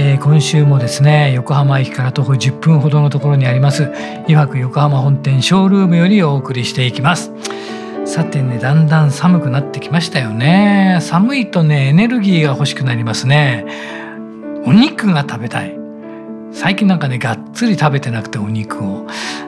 えー、今週もですね横浜駅から徒歩10分ほどのところにあります油白横浜本店ショールームよりお送りしていきます。さてねだんだん寒くなってきましたよね。寒いとねエネルギーが欲しくなりますね。お肉が食べたい。最近なんかねがっつり食べてなくてお肉を。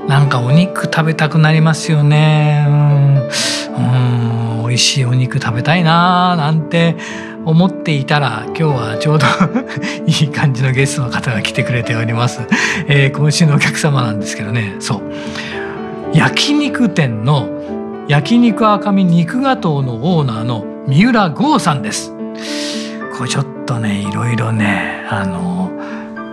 なんかお肉食べたくなりますよね。うん。うん美味しいお肉食べたいなーなんて思っていたら今日はちょうど いい感じのゲストの方が来てくれております、えー、今週のお客様なんですけどね。そう。焼肉店の焼肉赤身肉が島のオーナーの三浦剛さんです。これちょっとねいろいろねあの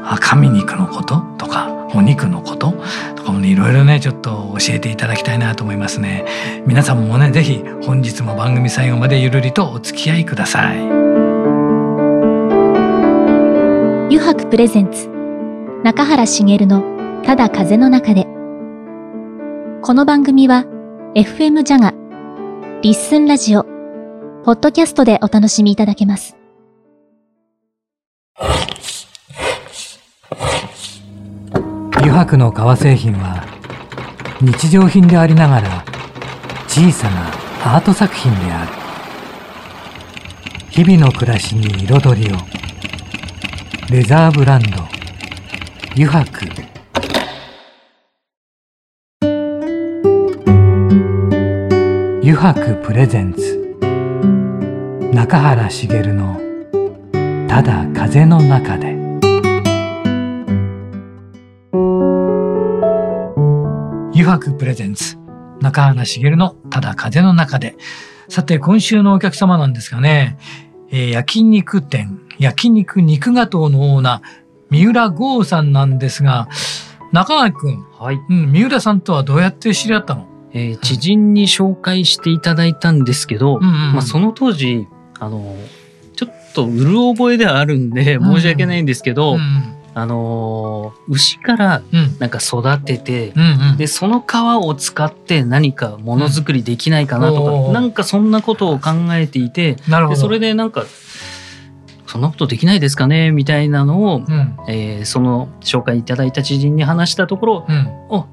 赤身肉のこととかお肉のこととかもねいろいろねちょっと教えていただきたいなと思いますね。皆さんもね是非本日も番組最後までゆるりとお付き合いください。油白プレゼンツ中原茂のただ風の中で。この番組は FM ジャガリッスンラジオポッドキャストでお楽しみいただけます。油白の革製品は日常品でありながら小さなアート作品である。日々の暮らしに彩りを。レザーブランド油白油白プレゼンツ。中原茂の「ただ風の中で」油白プレゼンツ。中原茂のただ風の中で。さて今週のお客様なんですがね、えー、焼肉店。焼肉肉が島のオーナー三浦剛さんなんですが。中川君、はい。うん、三浦さんとはどうやって知り合ったの？えー、知人に紹介していただいたんですけど、うんうんうん、まあ、その当時あのちょっとうる覚えではあるんで申し訳ないんですけど、うんうんあのー、牛からなんか育てて、うんでその皮を使って何かものづくりできないかなとか、うん、なんかそんなことを考えていてでそれでなんかそんなことできないですかねみたいなのを、うん、えー、その紹介いただいた知人に話したところ、うん、あ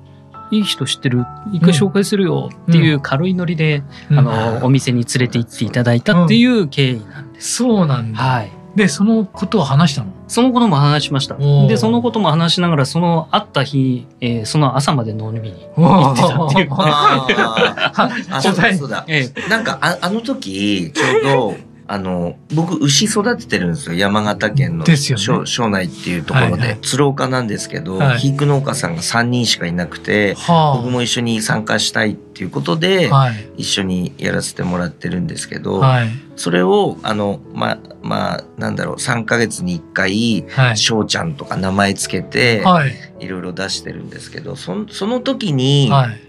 いい人知ってる。一回紹介するよ。っていう軽いノリで、うん、あのお店に連れて行っていただいたっていう経緯なんです。そうなんだ、はいでそのことを話したの？そのことも話しました。でそのことも話しながらその会った日、えー、その朝まで飲みに行ってたっていう。あそうだ、ええ、なんかああの時ちょうどあの僕牛育ててるんですよ。山形県の庄、内っていうところで、はいはい、鶴岡なんですけど、はい、肥育農家さんが3人しかいなくて、はあ、僕も一緒に参加したいっていうことで、はい、一緒にやらせてもらってるんですけど、はい、それをあのまあまあなんだろう3か月に1回翔、はい、ちゃんとか名前つけて、はい、いろいろ出してるんですけどそその時に、はい、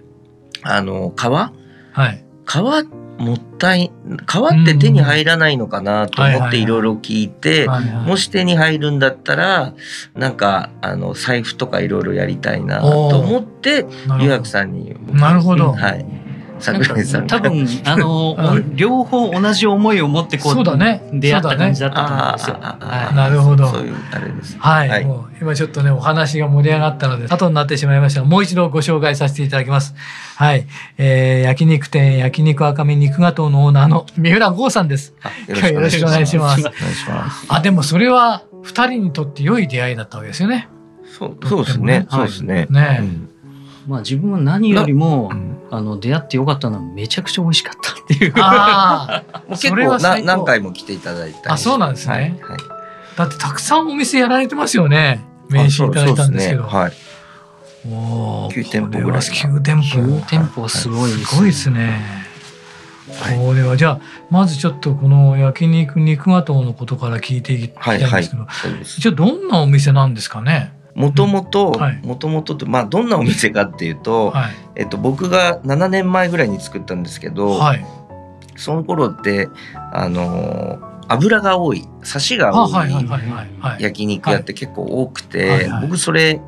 あの川、はい、川もったい皮って手に入らないのかなと思っていろいろ聞いてもし手に入るんだったらなんかあの財布とかいろいろやりたいなと思って湯白さんになるほど、はい桜井さん多分 あの、両方同じ思いを持ってこうそうだね出会った感じだったと思うんですよ。はい、なるほど。そういうあれです。はい。はい、もう今ちょっとねお話が盛り上がったので後になってしまいましたがもう一度ご紹介させていただきます。はい。えー、焼肉店焼肉赤身肉が島のオーナーの三浦剛さんです。よろしくお願いします。お願いします。あでもそれは二人にとって良い出会いだったわけですよね。そうそうですね。そうですね。ね。うんまあ自分は何よりも、あの出会ってよかったのはめちゃくちゃ美味しかったっていう。ああ、結構な何回も来ていただいたあ、そうなんですね。はい、だってたくさんお店やられてますよね。名刺いただいたんですけど。はい。おお、九店舗ぐらい。九店舗。九店舗はすごいすごいですね。これはじゃあまずちょっとこの焼肉肉が島のことから聞いていきたいんですけど、一応どんなお店なんですかね？もともともともとまあどんなお店かっていうと、はい、えっと、僕が7年前ぐらいに作ったんですけど、はい、その頃ってあの油が多いサシが多い焼肉屋って結構多くて、僕それ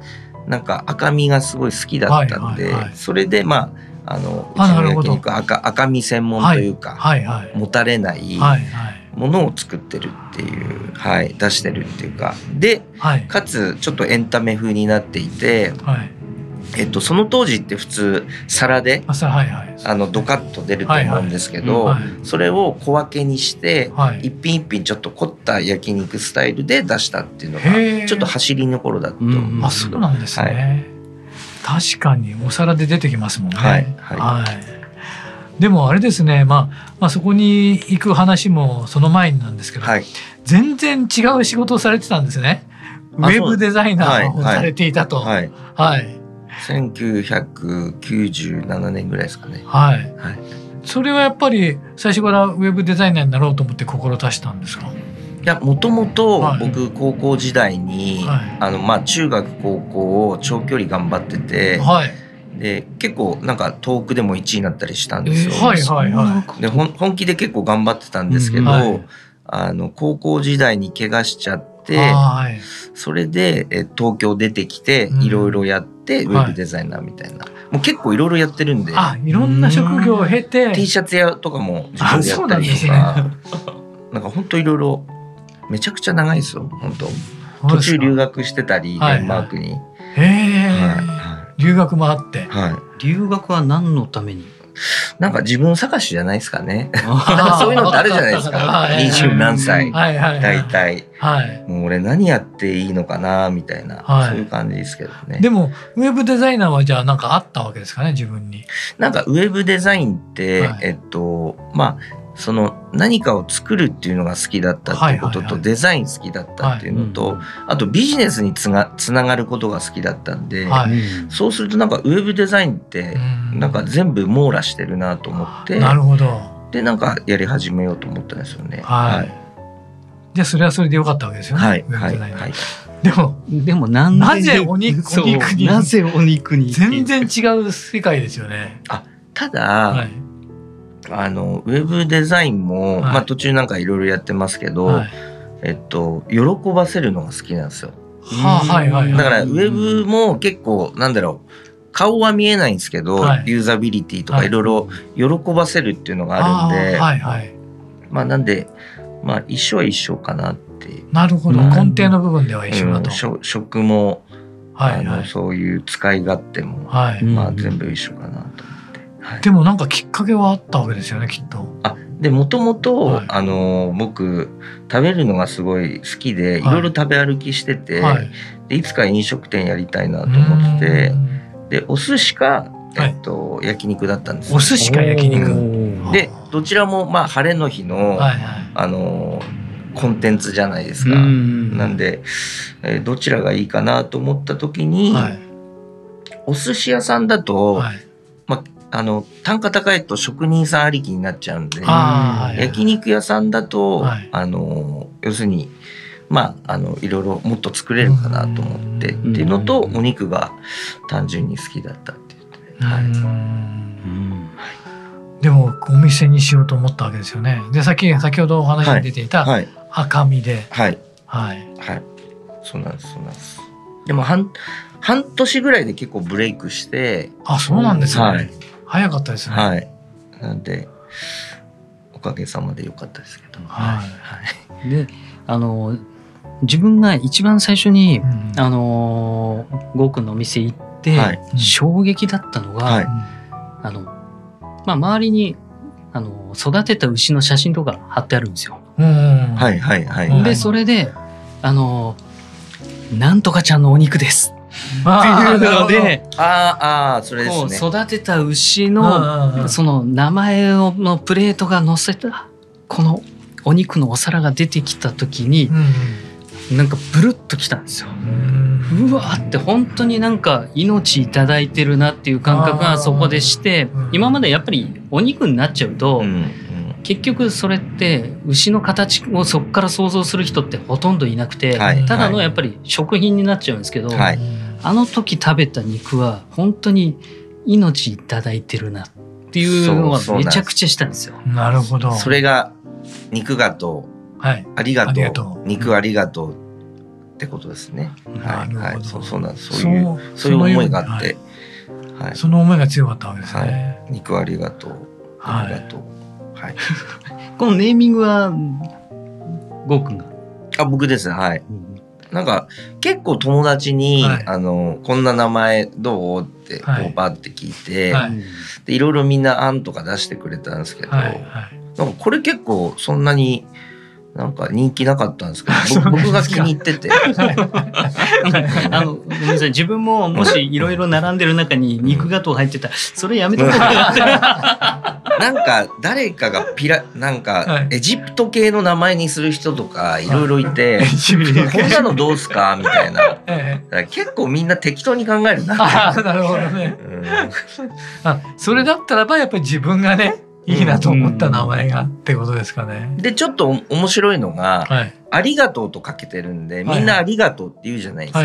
なんか赤身がすごい好きだったんで、それでまああのうちの焼肉赤赤身専門というか、はいはい、もたれない、はいはいものを作ってるっていう、はい、出してるっていうか。で、はい、かつちょっとエンタメ風になっていて、はい、えっと、その当時って普通皿であ、はいはい、あのドカッと出ると思うんですけど、はいはいそれを小分けにして、はい、一品一品ちょっと凝った焼肉スタイルで出したっていうのがちょっと走りの頃だと思うんあそうなんですね、確かにお皿で出てきますもんね。はい、はいでもあれですね、まあ、まあそこに行く話もその前になんですけど、はい、全然違う仕事をされてたんですね。ウェブデザイナーをされていたと。はい。はい。1997年ぐらいですかね。はい。はい。それはやっぱり最初からウェブデザイナーになろうと思って志したんですか？いやもともと僕高校時代に、はい、あのまあ中学高校を長距離頑張ってて、はい、で結構なんか遠くでも1位になったりしたんですよ。えー、はいはいはい、で本気で結構頑張ってたんですけど、うんはい、あの高校時代に怪我しちゃって、はい、それでえ東京出てきていろいろやって、ウェブデザイナーみたいな、もう結構いろいろやってるんで。あいろんな職業を経て。T シャツ屋とかも自分でやったりとか。な,、んなんか本当いろいろめちゃくちゃ長いですよ本当。途中留学してたりデンマークに。へえ、はい留学もあって。はい。留学は何のために？なんか自分探しじゃないですかね。そういうのってあるじゃないですか。二十何歳。はいはい、大体。はい。もう俺何やっていいのかな、みたいな、はい、そういう感じですけどね。でも、ウェブデザイナーはじゃあなんかあったわけですかね、自分に。なんかウェブデザインって、はい、えっと、まあ、その何かを作るっていうのが好きだったっていうことと、デザイン好きだったっていうのと、あとビジネスにつがつながることが好きだったんで、そうするとなんかウェブデザインってなんか全部網羅してるなと思って、なるほど。でなんかやり始めようと思ったんですよね。はい、じゃあそれはそれでよかったわけですよね。はい、はい、はい。でも、でもなんなぜお肉お肉になぜお肉に全然違う世界ですよね。あただ、はいあのウェブデザインも、はい、まあ、途中なんかいろいろやってますけど、はい、えっと喜ばせるのが好きなんですよ。はあ、はいはいだからウェブも結構なんだろう顔は見えないんですけど、はい、ユーザビリティとかい。ろいろ喜ばせるっていうのがあるんで、はいはい、まあなんでまあ一緒は一緒かなって。なるほど、根底の部分では一緒だと、うん、食も、はいはい、あのそういう使い勝手も、はい、まあ全部一緒かなと。でもなんかきっかけはあったわけですよねきっと。あでもともとあの僕食べるのがすごい好きで、い、ろいろ食べ歩きしてて、はい、でいつか飲食店やりたいなと思っててでお寿司か、えっと、はい、焼肉だったんです、お寿司か焼肉。でどちらもまあ晴れの日の、はいはい、あのコンテンツじゃないですか。なんで、えー、どちらがいいかなと思った時に、はい、お寿司屋さんだと、はい、まああの単価高いと職人さんありきになっちゃうんで、焼肉屋さんだと、はい、あの要するにまああのいろいろもっと作れるかなと思ってっていうのとお肉が単純に好きだったっていう、はい、でもお店にしようと思ったわけですよね。で先先ほどお話に出ていた赤身で、はい。はい、はい、そうなんですそうなんです。でも半半年ぐらいで結構ブレイクしてあそうなんですね、はい、早かったですね。はい。なんでおかげさまで良かったですけど。はい。はい、で、あの自分が一番最初に、うん、あのゴーくんのお店行って、はい、衝撃だったのが、はい、あのまあ周りにあの育てた牛の写真とか貼ってあるんですよ。はいはいはい。でそれであのなんとかちゃんのお肉ですっていうのでああそれですね。育てた牛のその名前のプレートが載せたこのお肉のお皿が出てきた時に、なんかブルッときたんですよ。うわって本当になんか命いただいてるなっていう感覚がそこでして今までやっぱりお肉になっちゃうと、結局それって牛の形をそこから想像する人ってほとんどいなくて、はい、ただのやっぱり食品になっちゃうんですけど、はい、あの時食べた肉は本当に命いただいてるなっていうのはめちゃくちゃしたんですよ。なるほど。それが肉がとう、はい、ありがとう肉ありがとうってことですね。はいはい、そうそうなんです。そういうそういう思いがあって、はい、その思いが強かったわけですね。はい、肉ありがとう、ありがとう。はい。このネーミングはゴーくんが？あ僕ですはい。なんか結構友達に、はい、あのこんな名前どう？ってこうバって聞いて、はい、でいろいろみんな案とか出してくれたんですけど、はいはい、なんかこれ結構そんなになんか人気なかったんですけど 僕が気に入ってて。あのごめんなさい。自分ももしいろいろ並んでる中に肉ガトー入ってたらそれやめてくださいなんか誰かがピラなんかエジプト系の名前にする人とかい。ろいろいて、こんなのどうすか？みたいな、結構みんな適当に考えるな。なるほどね、うん、あそれだったらばやっぱり自分がねいいなと思った名前がってことですかね。でちょっと面白いのが、はい、ありがとうとかけてるんでみんなありがとうって言うじゃないですか、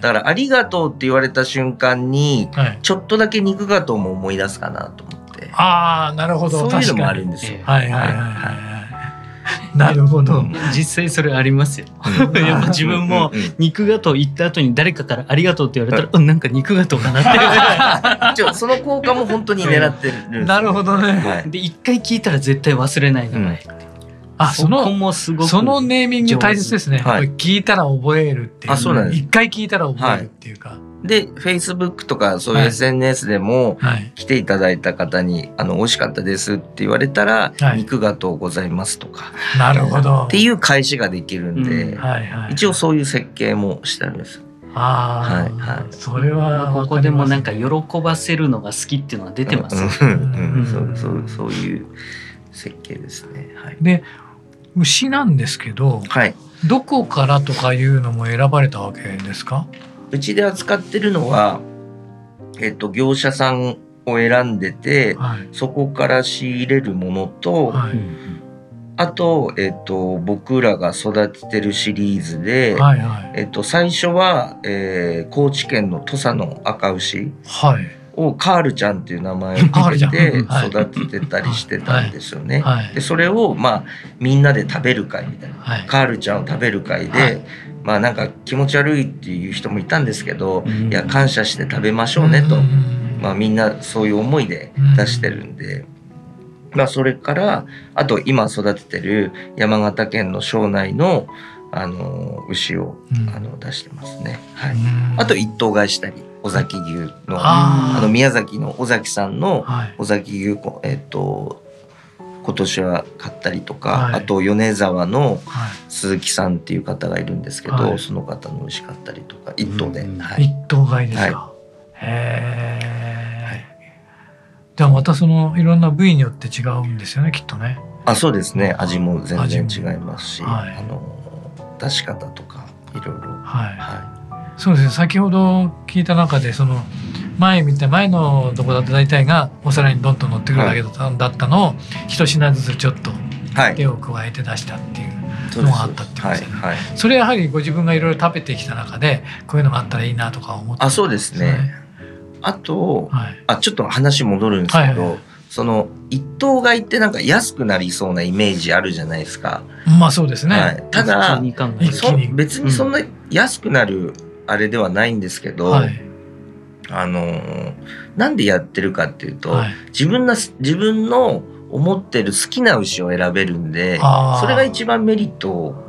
だからありがとうって言われた瞬間に、はい、ちょっとだけ肉がとうも思い出すかなと思ってああなるほどそういうのもあるんですよ。はいはいはいはいなるほど。実際それありますよ。やっぱ自分も肉がとう言った後に誰かからありがとうって言われたら、うん、なんか肉がとうかなって。その効果も本当に狙ってる。なるほどね。はい、で一回聞いたら絶対忘れない名前。あ、その、そのネーミング大切ですね。はい、聞いたら覚えるっていう。あ、そうなんです。一回聞いたら覚えるっていうか。はいで、Facebook とかそういう SNS でも来ていただいた方に、あの、美味しかったですって言われたら、肉がとうございますとか。なるほど。っていう返しができるんで、一応そういう設計もしてあるんです。ああ、はいはい。それはここでもなんか喜ばせるのが好きっていうのが出てます。うん、うん、そうそうそういう設計ですね。はい。で牛なんですけど、はい。どこからとかいうのも選ばれたわけですか？うちで扱ってるのは、えっと、業者さんを選んでて、はい、そこから仕入れるものと、はい、あと、えっと、僕らが育ててるシリーズで、はいはい、えっと、最初は、えー、高知県の土佐の赤牛をカールちゃんっていう名前を付けて育ててたりしてたんですよね。でそれを、まあ、みんなで食べる会みたいな、カールちゃんを食べる会で、まあなんか気持ち悪いっていう人もいたんですけど、いや感謝して食べましょうねと、まあみんなそういう思いで出してるんで、まあそれからあと今育ててる山形県の庄内のあの牛を、あの出してますね。はい。あと一頭買いしたり。尾崎牛のあの宮崎の尾崎さんの尾崎牛、えっ、と今年は買ったりとか、はい、あと米沢の鈴木さんっていう方がいるんですけど、はい、その方の美味しかったりとか一頭で、うんはい、一頭買いですか、へえ、じゃあまたそのいろんな部位によって違うんですよねきっとね。あそうですね。味も全然違いますし、あの出し方とかいろいろ。はい、はいそうですね先ほど聞いた中でその前見て前のとこだと大体がお皿にどんどん乗ってくるだけだったのを一品ずつちょっと手を加えて出したっていうのがあったってことですね。はいはい、それやはりご自分がいろいろ食べてきた中でこういうのがあったらいいなとか思って、あそうですね。あと、はい、あちょっと話戻るんですけど、はいはい、その一等買いってなんか安くなりそうなイメージあるじゃないですか。まあそうですね。はい、ただ別にそんな安くなるあれではないんですけど、はい、あのなんでやってるかっていうと、はい、自分の自分の思ってる好きな牛を選べるんでそれが一番メリット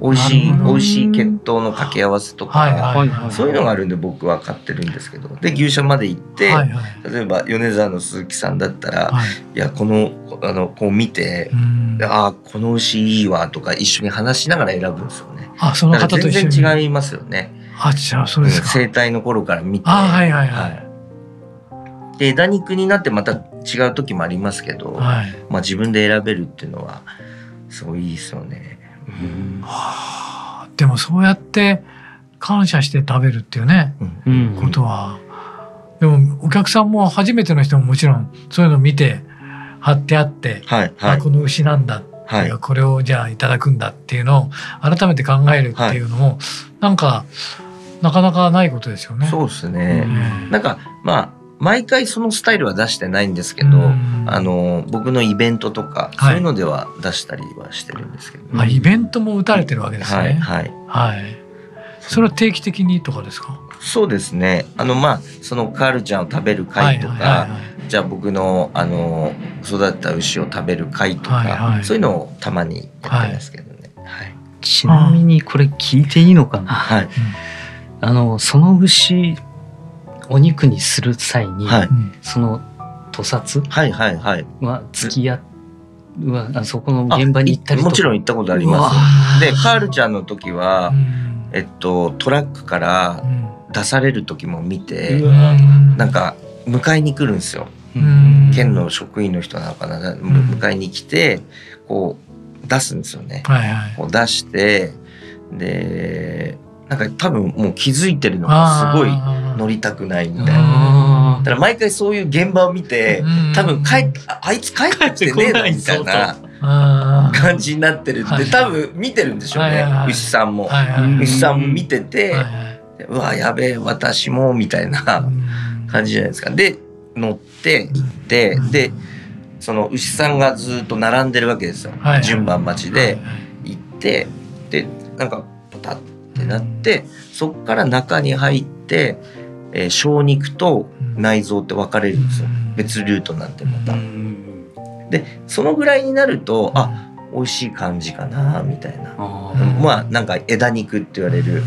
美味しい美味しい血統の掛け合わせとか、そういうのがあるんで僕は買ってるんですけどで牛舎まで行って、はいはい、例えば米沢の鈴木さんだったら、はい、いやこのあのこう見てああこの牛いいわとか一緒に話しながら選ぶんですよね。あその方と全然違いますよね。あじゃあそうですか。生態の頃から見て。あはいはいはい、はい、で枝肉になってまた違う時もありますけど、はい、まあ自分で選べるっていうのはすごいいいですよね、うん。はあ、でもそうやって感謝して食べるっていうね、うん、ことは。でもお客さんも初めての人ももちろんそういうのを見て貼ってあって、はいはい、この牛なんだはい、これをじゃあいただくんだっていうのを改めて考えるっていうのも、はい、なんかなかなかないことですよね。そうですね、うん、なんかまあ毎回そのスタイルは出してないんですけど、あの僕のイベントとか、そういうのでは出したりはしてるんですけど、ね、あイベントも打たれてるわけですね。はい、はい、はい、それは定期的にとかですか？そうですね。あのまあそのカールちゃんを食べる会とか、じゃあ僕のあの育った牛を食べる会とか、はいはい、そういうのをたまにやってますけどね。はい、ちなみにこれ聞いていいのかな、はい、あのその牛お肉にする際に、はい、その屠殺はいはいはい。は付き合はあそこの現場に行ったりもちろん行ったことあります。でカールちゃんの時は、えっとトラックから出される時も見て、うん、なんか迎えに来るんですよ、県の職員の人なのかな、迎えに来てこう出すんですよね、はいはい、こう出してでなんか多分もう気づいてるのがすごい乗りたくないみたいな。だから毎回そういう現場を見て、多分帰あいつ帰ってねえのみたいな感じになってる。って、多分見てるんでしょうね、牛さんも。牛さんも見てて、うわやべえ私もみたいな感じじゃないですか。で乗って行ってでその牛さんがずっと並んでるわけですよ、順番待ちで行ってでなんかポタッなって、そこから中に入って、えー、小肉と内臓って分かれるんですよ、別ルートなんてまた。でそのぐらいになるとあ美味しい感じかなみたいな。まあなんか枝肉って言われる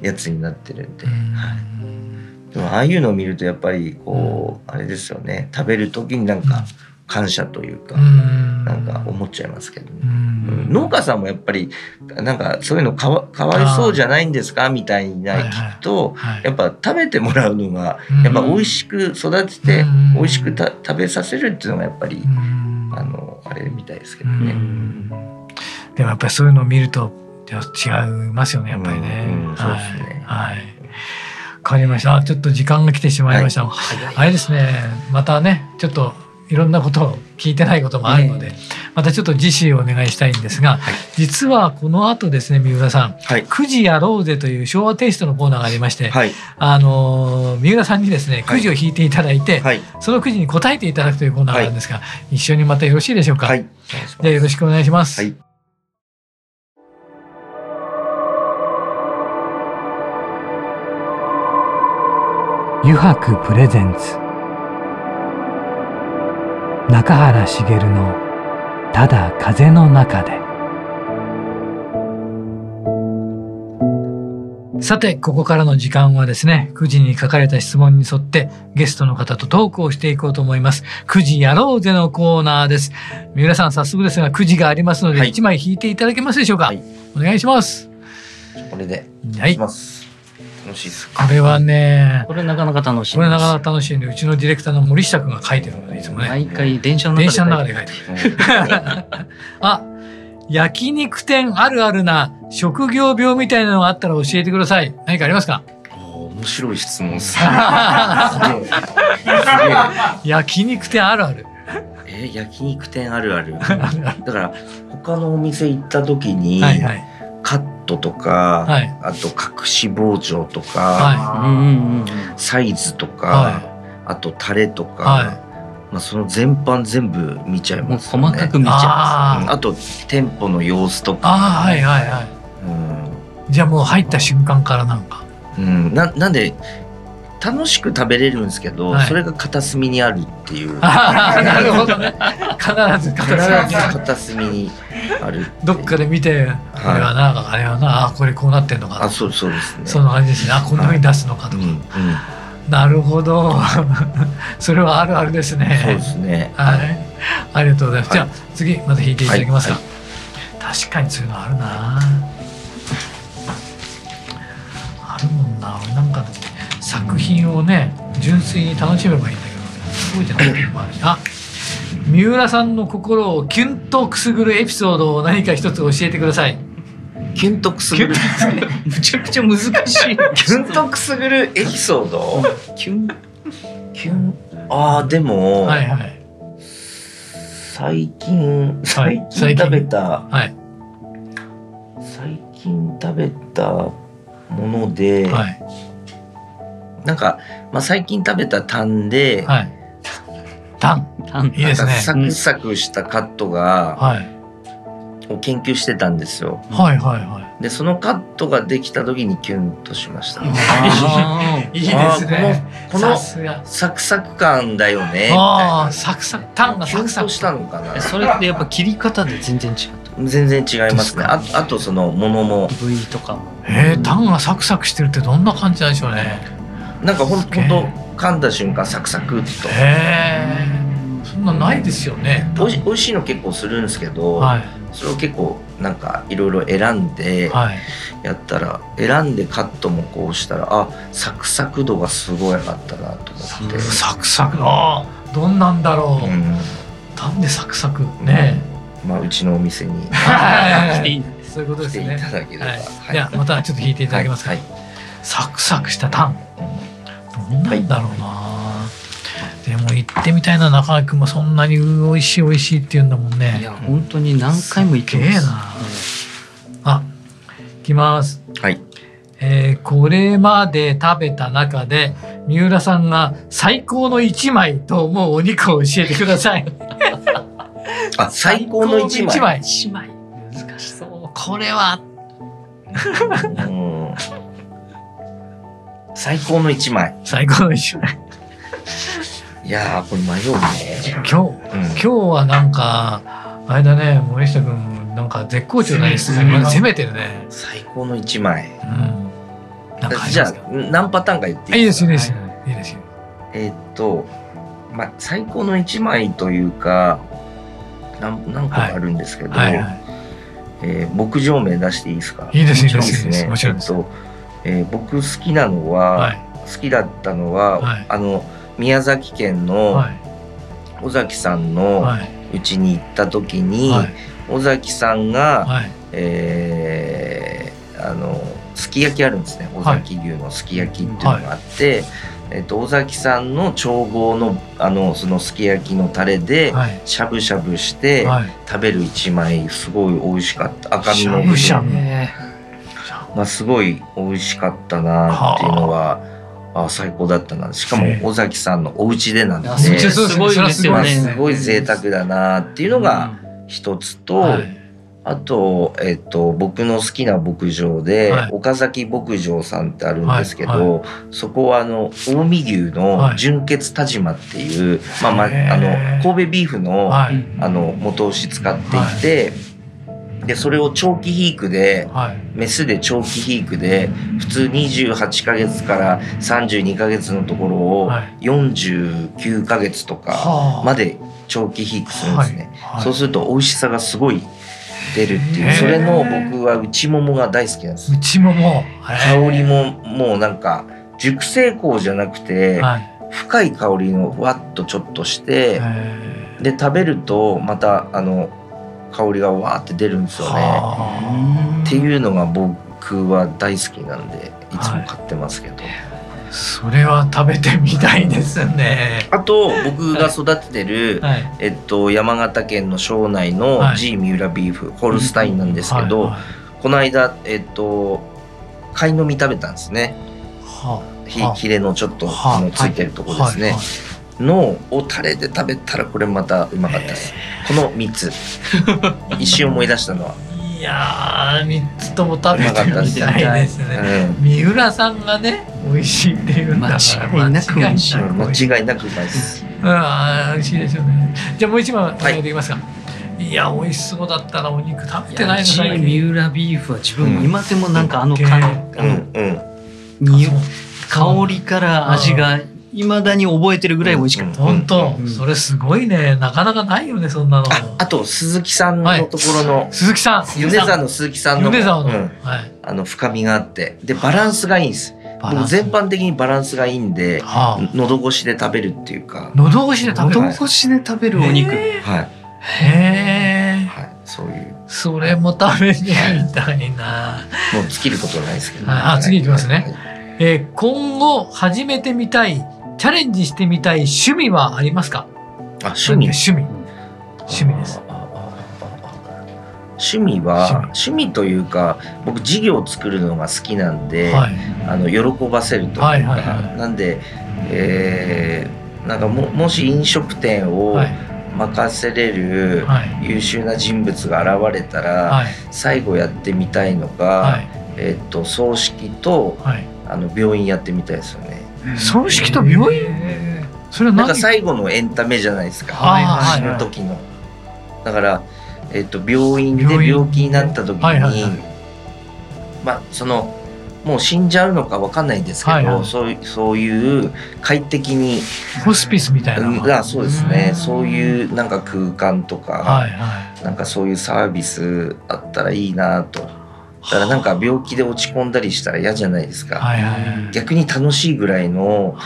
やつになってるんで、はい、でもああいうのを見るとやっぱりこうあれですよね。食べる時になんか感謝というか、なんか思っちゃいますけどね、農家さんもやっぱりなんかそういうのかわかわいそうじゃないんですか？みたいな聞くと、やっぱ食べてもらうのがやっぱ美味しく育てて美味しくた食べさせるっていうのがやっぱりあのあれみたいですけどね。でもやっぱりそういうのを見ると違いますよねやっぱりね。そうですね。はい。わかりました。ちょっと時間が来てしまいました。はい、あれですね。またね、ちょっといろんなことを聞いてないこともあるので、またちょっと次週お願いしたいんですが、はい、実はこの後ですね三浦さん、はい、9時やろうぜという昭和テイストのコーナーがありまして、はい、あの三浦さんにですねくじを引いていただいて、そのくじに答えていただくというコーナーがあるんですが、一緒にまたよろしいでしょうか？はい、じゃよろしくお願いします。はい。油白プレゼンツ中原茂の「ただ風の中で」さてここからの時間はですね9時に書かれた質問に沿ってゲストの方とトークをしていこうと思います。9時やろうぜのコーナーです。三浦さん早速ですが9時がありますので1枚引いていただけますでしょうか、はい、お願いします。これではい楽しいです。これはねこれなかなか楽しいこれなかなか楽しいんでうちのディレクターの森下君が書いてるのでいつもね。毎回電車の中で書いてる。あ焼肉店あるあるな職業病みたいなのがあったら教えてください。何かありますか？面白い質問す。焼肉店あるある。えー、焼肉店あるある。だから他のお店行った時に、はいはい、カットとか、はい、あと隠し包丁とか、はい、サイズとか、はい、あとタレとか、まあ、その全般全部見ちゃいます、ね、細かく見ちゃいます、あと店舗の様子とか、あはいはいはい、うん、じゃあもう入った瞬間からなんか、うん、ななんで楽しく食べれるんですけど、はい、それが片隅にあるっていう。なるほどね。必ず片隅にある。どっかで見て、これはな、はい、あれはな、あこれこうなってんのかあ、そうそうですね。そんな感じですね。あこんなふうに出すのかとか。はいうんうん、なるほど。それはあるあるですね。そうですね。はい。ありがとうございます。じゃあ次また引いていただけますか。確かにそういうのあるな。作品をね純粋に楽しめばいいんだけどすごいじゃないあ三浦さんの心をキュンとくすぐるエピソードを何か一つ教えてください。キュンとくすぐる？むちゃくちゃ難しい。キュンとくすぐるエピソード？キュン。キュン？ああでも、はいはい、最近、最近食べた、はい、最近食べたもので、はい、なんか、まあ、最近食べたタンで、はい、タンタンいいですねサクサクしたカットが、はいを研究してたんですよ。はいはいはい。でそのカットができた時にキュンとしました。いいですね。このこのサクサク感だよね。ああサクサクタンがサクサクしたのかな。それってやっぱ切り方で全然違う。全然違いますね。ああとそのものも部位とかも。ええタンがサクサクしてるってどんな感じなんでしょうね。なんかほんと噛んだ瞬間サクサクっと。へえ。そんなないですよね。おいしおいしいの結構するんですけど。はい。それを結構なんかいろいろ選んでやったら、はい、選んでカットもこうしたらあサクサク度がすごい上がったなと思って。サクサク。あどんなんだろう、うん、なんでサクサク？ね、まあうちのお店に。来ていいそういうことですね。いただければ、はい。はい、やまたちょっと弾いていただけますか、はい、サクサクしたタン、どんなんだろうな、でも行ってみたいな中川君もそんなに美味しい美味しいって言うんだもんね。いや本当に何回も行けます。な、あ行きます。はい。えー、これまで食べた中で三浦さんが最高の一枚と思うお肉を教えてください。あ最高の一枚。枚。一枚。難しそう。これは最高の一枚。最高の一枚。いやこれ迷うね。今日、うん、今日はなんかあれだね森下君なんか絶好調な演出攻めてるね。最高の一枚、うん、じゃあ何パターンか言っていいですか？いいですいいです。えー、っとまあ最高の一枚というか何何個かあるんですけど、はえー、牧場名出していいですか？いいですいいですね。もちろんです、えっとえー、僕好きなのは、はい、好きだったのは、はい、あの宮崎県の尾崎さんのうちに行った時に、尾崎さんが、はい、えー、あのすき焼きあるんですね。尾崎牛のすき焼きっていうのがあって、えっと、尾崎さんの調合のあのそのすき焼きのタレでしゃぶしゃぶして食べる一枚すごい美味しかった。赤身の部分がすごい美味しかったなっていうのは。あ。最高だったな。しかも尾崎さんのお家でなんで、すごいですよね。すごい贅沢だなっていうのが一つと、うんはい、あと、えっと、僕の好きな牧場で、はい、岡崎牧場さんってあるんですけど、はい。はい、そこはあの近江牛の純血田島っていう、まあまあ、あの神戸ビーフの,、あの元牛使っていて。でそれを長期肥育で、はい、メスで長期肥育で普通28ヶ月から32ヶ月のところを49ヶ月とかまで長期肥育するんですね、はい。はい、そうすると美味しさがすごい出るっていう。それの僕は内ももが大好きなんです。内もも。香りももうなんか熟成香じゃなくて、深い香りのふわっとちょっとしてで食べるとまたあの香りがわーって出るんですよね。っていうのが僕は大好きなんでいつも買ってますけど。はい、それは食べてみたいですね。あと僕が育ててる、はい、えっと山形県の庄内の G 三浦ビーフ、ホルスタインなんですけど、この間えっと貝の実食べたんですね。はあ、ひれのちょっと、はあ、ついてるとこですね。のをタレで食べたらこれまたうまかったです。この3つ 一瞬思い出したのは。いやー3つとも食べてみたいですね。三浦さんがね美味しいっていうんだ間違いなく美味しい。間違いなくうまいです。ああ美味しいですよね。じゃあもう一枚お願いできますか。はいいや美味しそうだったなお肉食べてないの最近三浦ビーフは自分、今でもなんかあの感、うん、香りから味がいまだに覚えてるぐらい美味しかった。本当、それすごいね。なかなかないよね、そんなの。あと、鈴木さんのところの、鈴木さん。米沢の鈴木さんの、米沢の、はい。あの、深みがあって。で、バランスがいいんです。僕全般的にバランスがいいんで、喉越しで食べるっていうか。喉越しで食べる？喉越しで食べるお肉。はい。へえ。はい。そういう。それも食べてみたいな。もう尽きることはないですけど、あ、次いきますね。え今後始めてみたいチャレンジしてみたい趣味はありますか？あ趣味。趣味。趣味です。趣味は趣味。というか僕事業を作るのが好きなんで、はい、あの喜ばせるというか、はいはいはい、なんで、えー、なんかももし飲食店を任せれる優秀な人物が現れたら、はい、最後やってみたいのが、はい、えー、っと葬式と、あの病院やってみたいですよね。葬式と病院？それはなんか最後のエンタメじゃないですか、死ぬ時の。だからえっと、病院で病気になった時に、まあそのもう死んじゃうのか分かんないんですけど、はいはい、そうそういう快適にホスピスみたいな。あそうですね。そういうなんか空間とか、はいはい、なんかそういうサービスあったらいいなとだからなんか病気で落ち込んだりしたら嫌じゃないですか、はいはい。はい、逆に楽しいぐらいの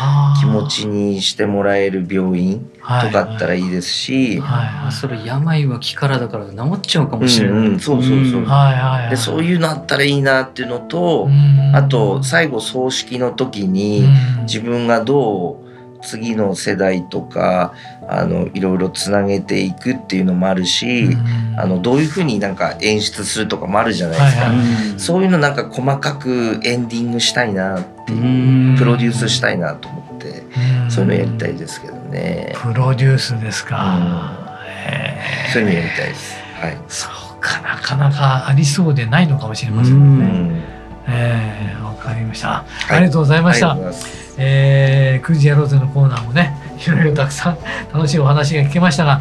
気持ちにしてもらえる病院とかあったらいいですし、はいはい、それ病は気からだから治っちゃうかもしれない、うんうん、そうそうそう、はいはいはい、でそういうのあったらいいなっていうのと、あと最後葬式の時に自分がどう次の世代とかあのいろいろつなげていくっていうのもあるし、うん、あのどういうふうになんか演出するとかもあるじゃないですか、はいはい、そういうのなんか細かくエンディングしたいなっていうプロデュースしたいなと思ってそういうのやりたいですけどね。プロデュースですか、うん、そういうのやりたいです。はい、そうかなかなかありそうでないのかもしれませんね。うん。えー、わかりました、はい、ありがとうございました。えー、9時やろうぜのコーナーもね いろいろたくさん楽しいお話が聞けましたが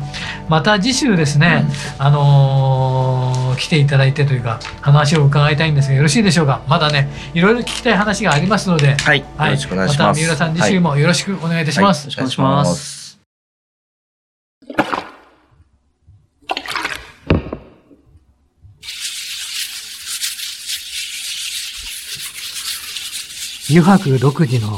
また次週ですね、うん、あのー、来ていただいてというか話を伺いたいんですがよろしいでしょうか？まだねいろいろ聞きたい話がありますので、はい、はい、よろしくお願いします。また三浦さん次週もよろしくお願いいたします、はい、よろしくお願いします。油白独自の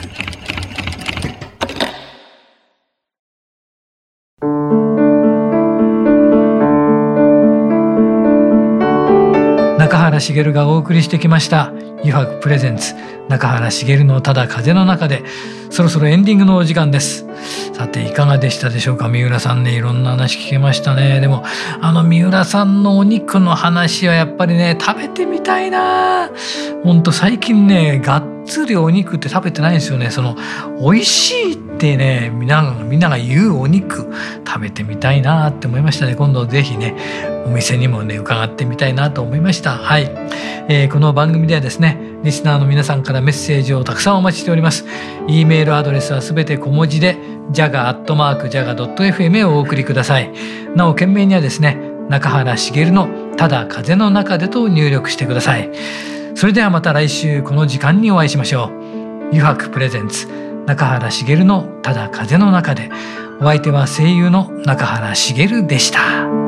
茂がお送りしてきました「油白プレゼンツ中原茂のただ風の中で」そろそろエンディングのお時間です。さていかがでしたでしょうか？三浦さんねいろんな話聞けましたね。でもあの三浦さんのお肉の話はやっぱりね食べてみたいな。ほんと最近ねがっつりお肉って食べてないんですよね。その美味しいってねみんなみんなが言うお肉食べてみたいなって思いましたね。今度ぜひねお店にもね伺ってみたいなと思いました。はい、えー、この番組ではですねリスナーの皆さんからメッセージをたくさんお待ちしております。e メールアドレスはすべて小文字で jaga.jaga.fm へお送りください。なお件名にはですね中原茂のただ風の中でと入力してください。それではまた来週この時間にお会いしましょう。油白プレゼンツ。中原茂のただ風の中でお相手は声優の中原茂でした。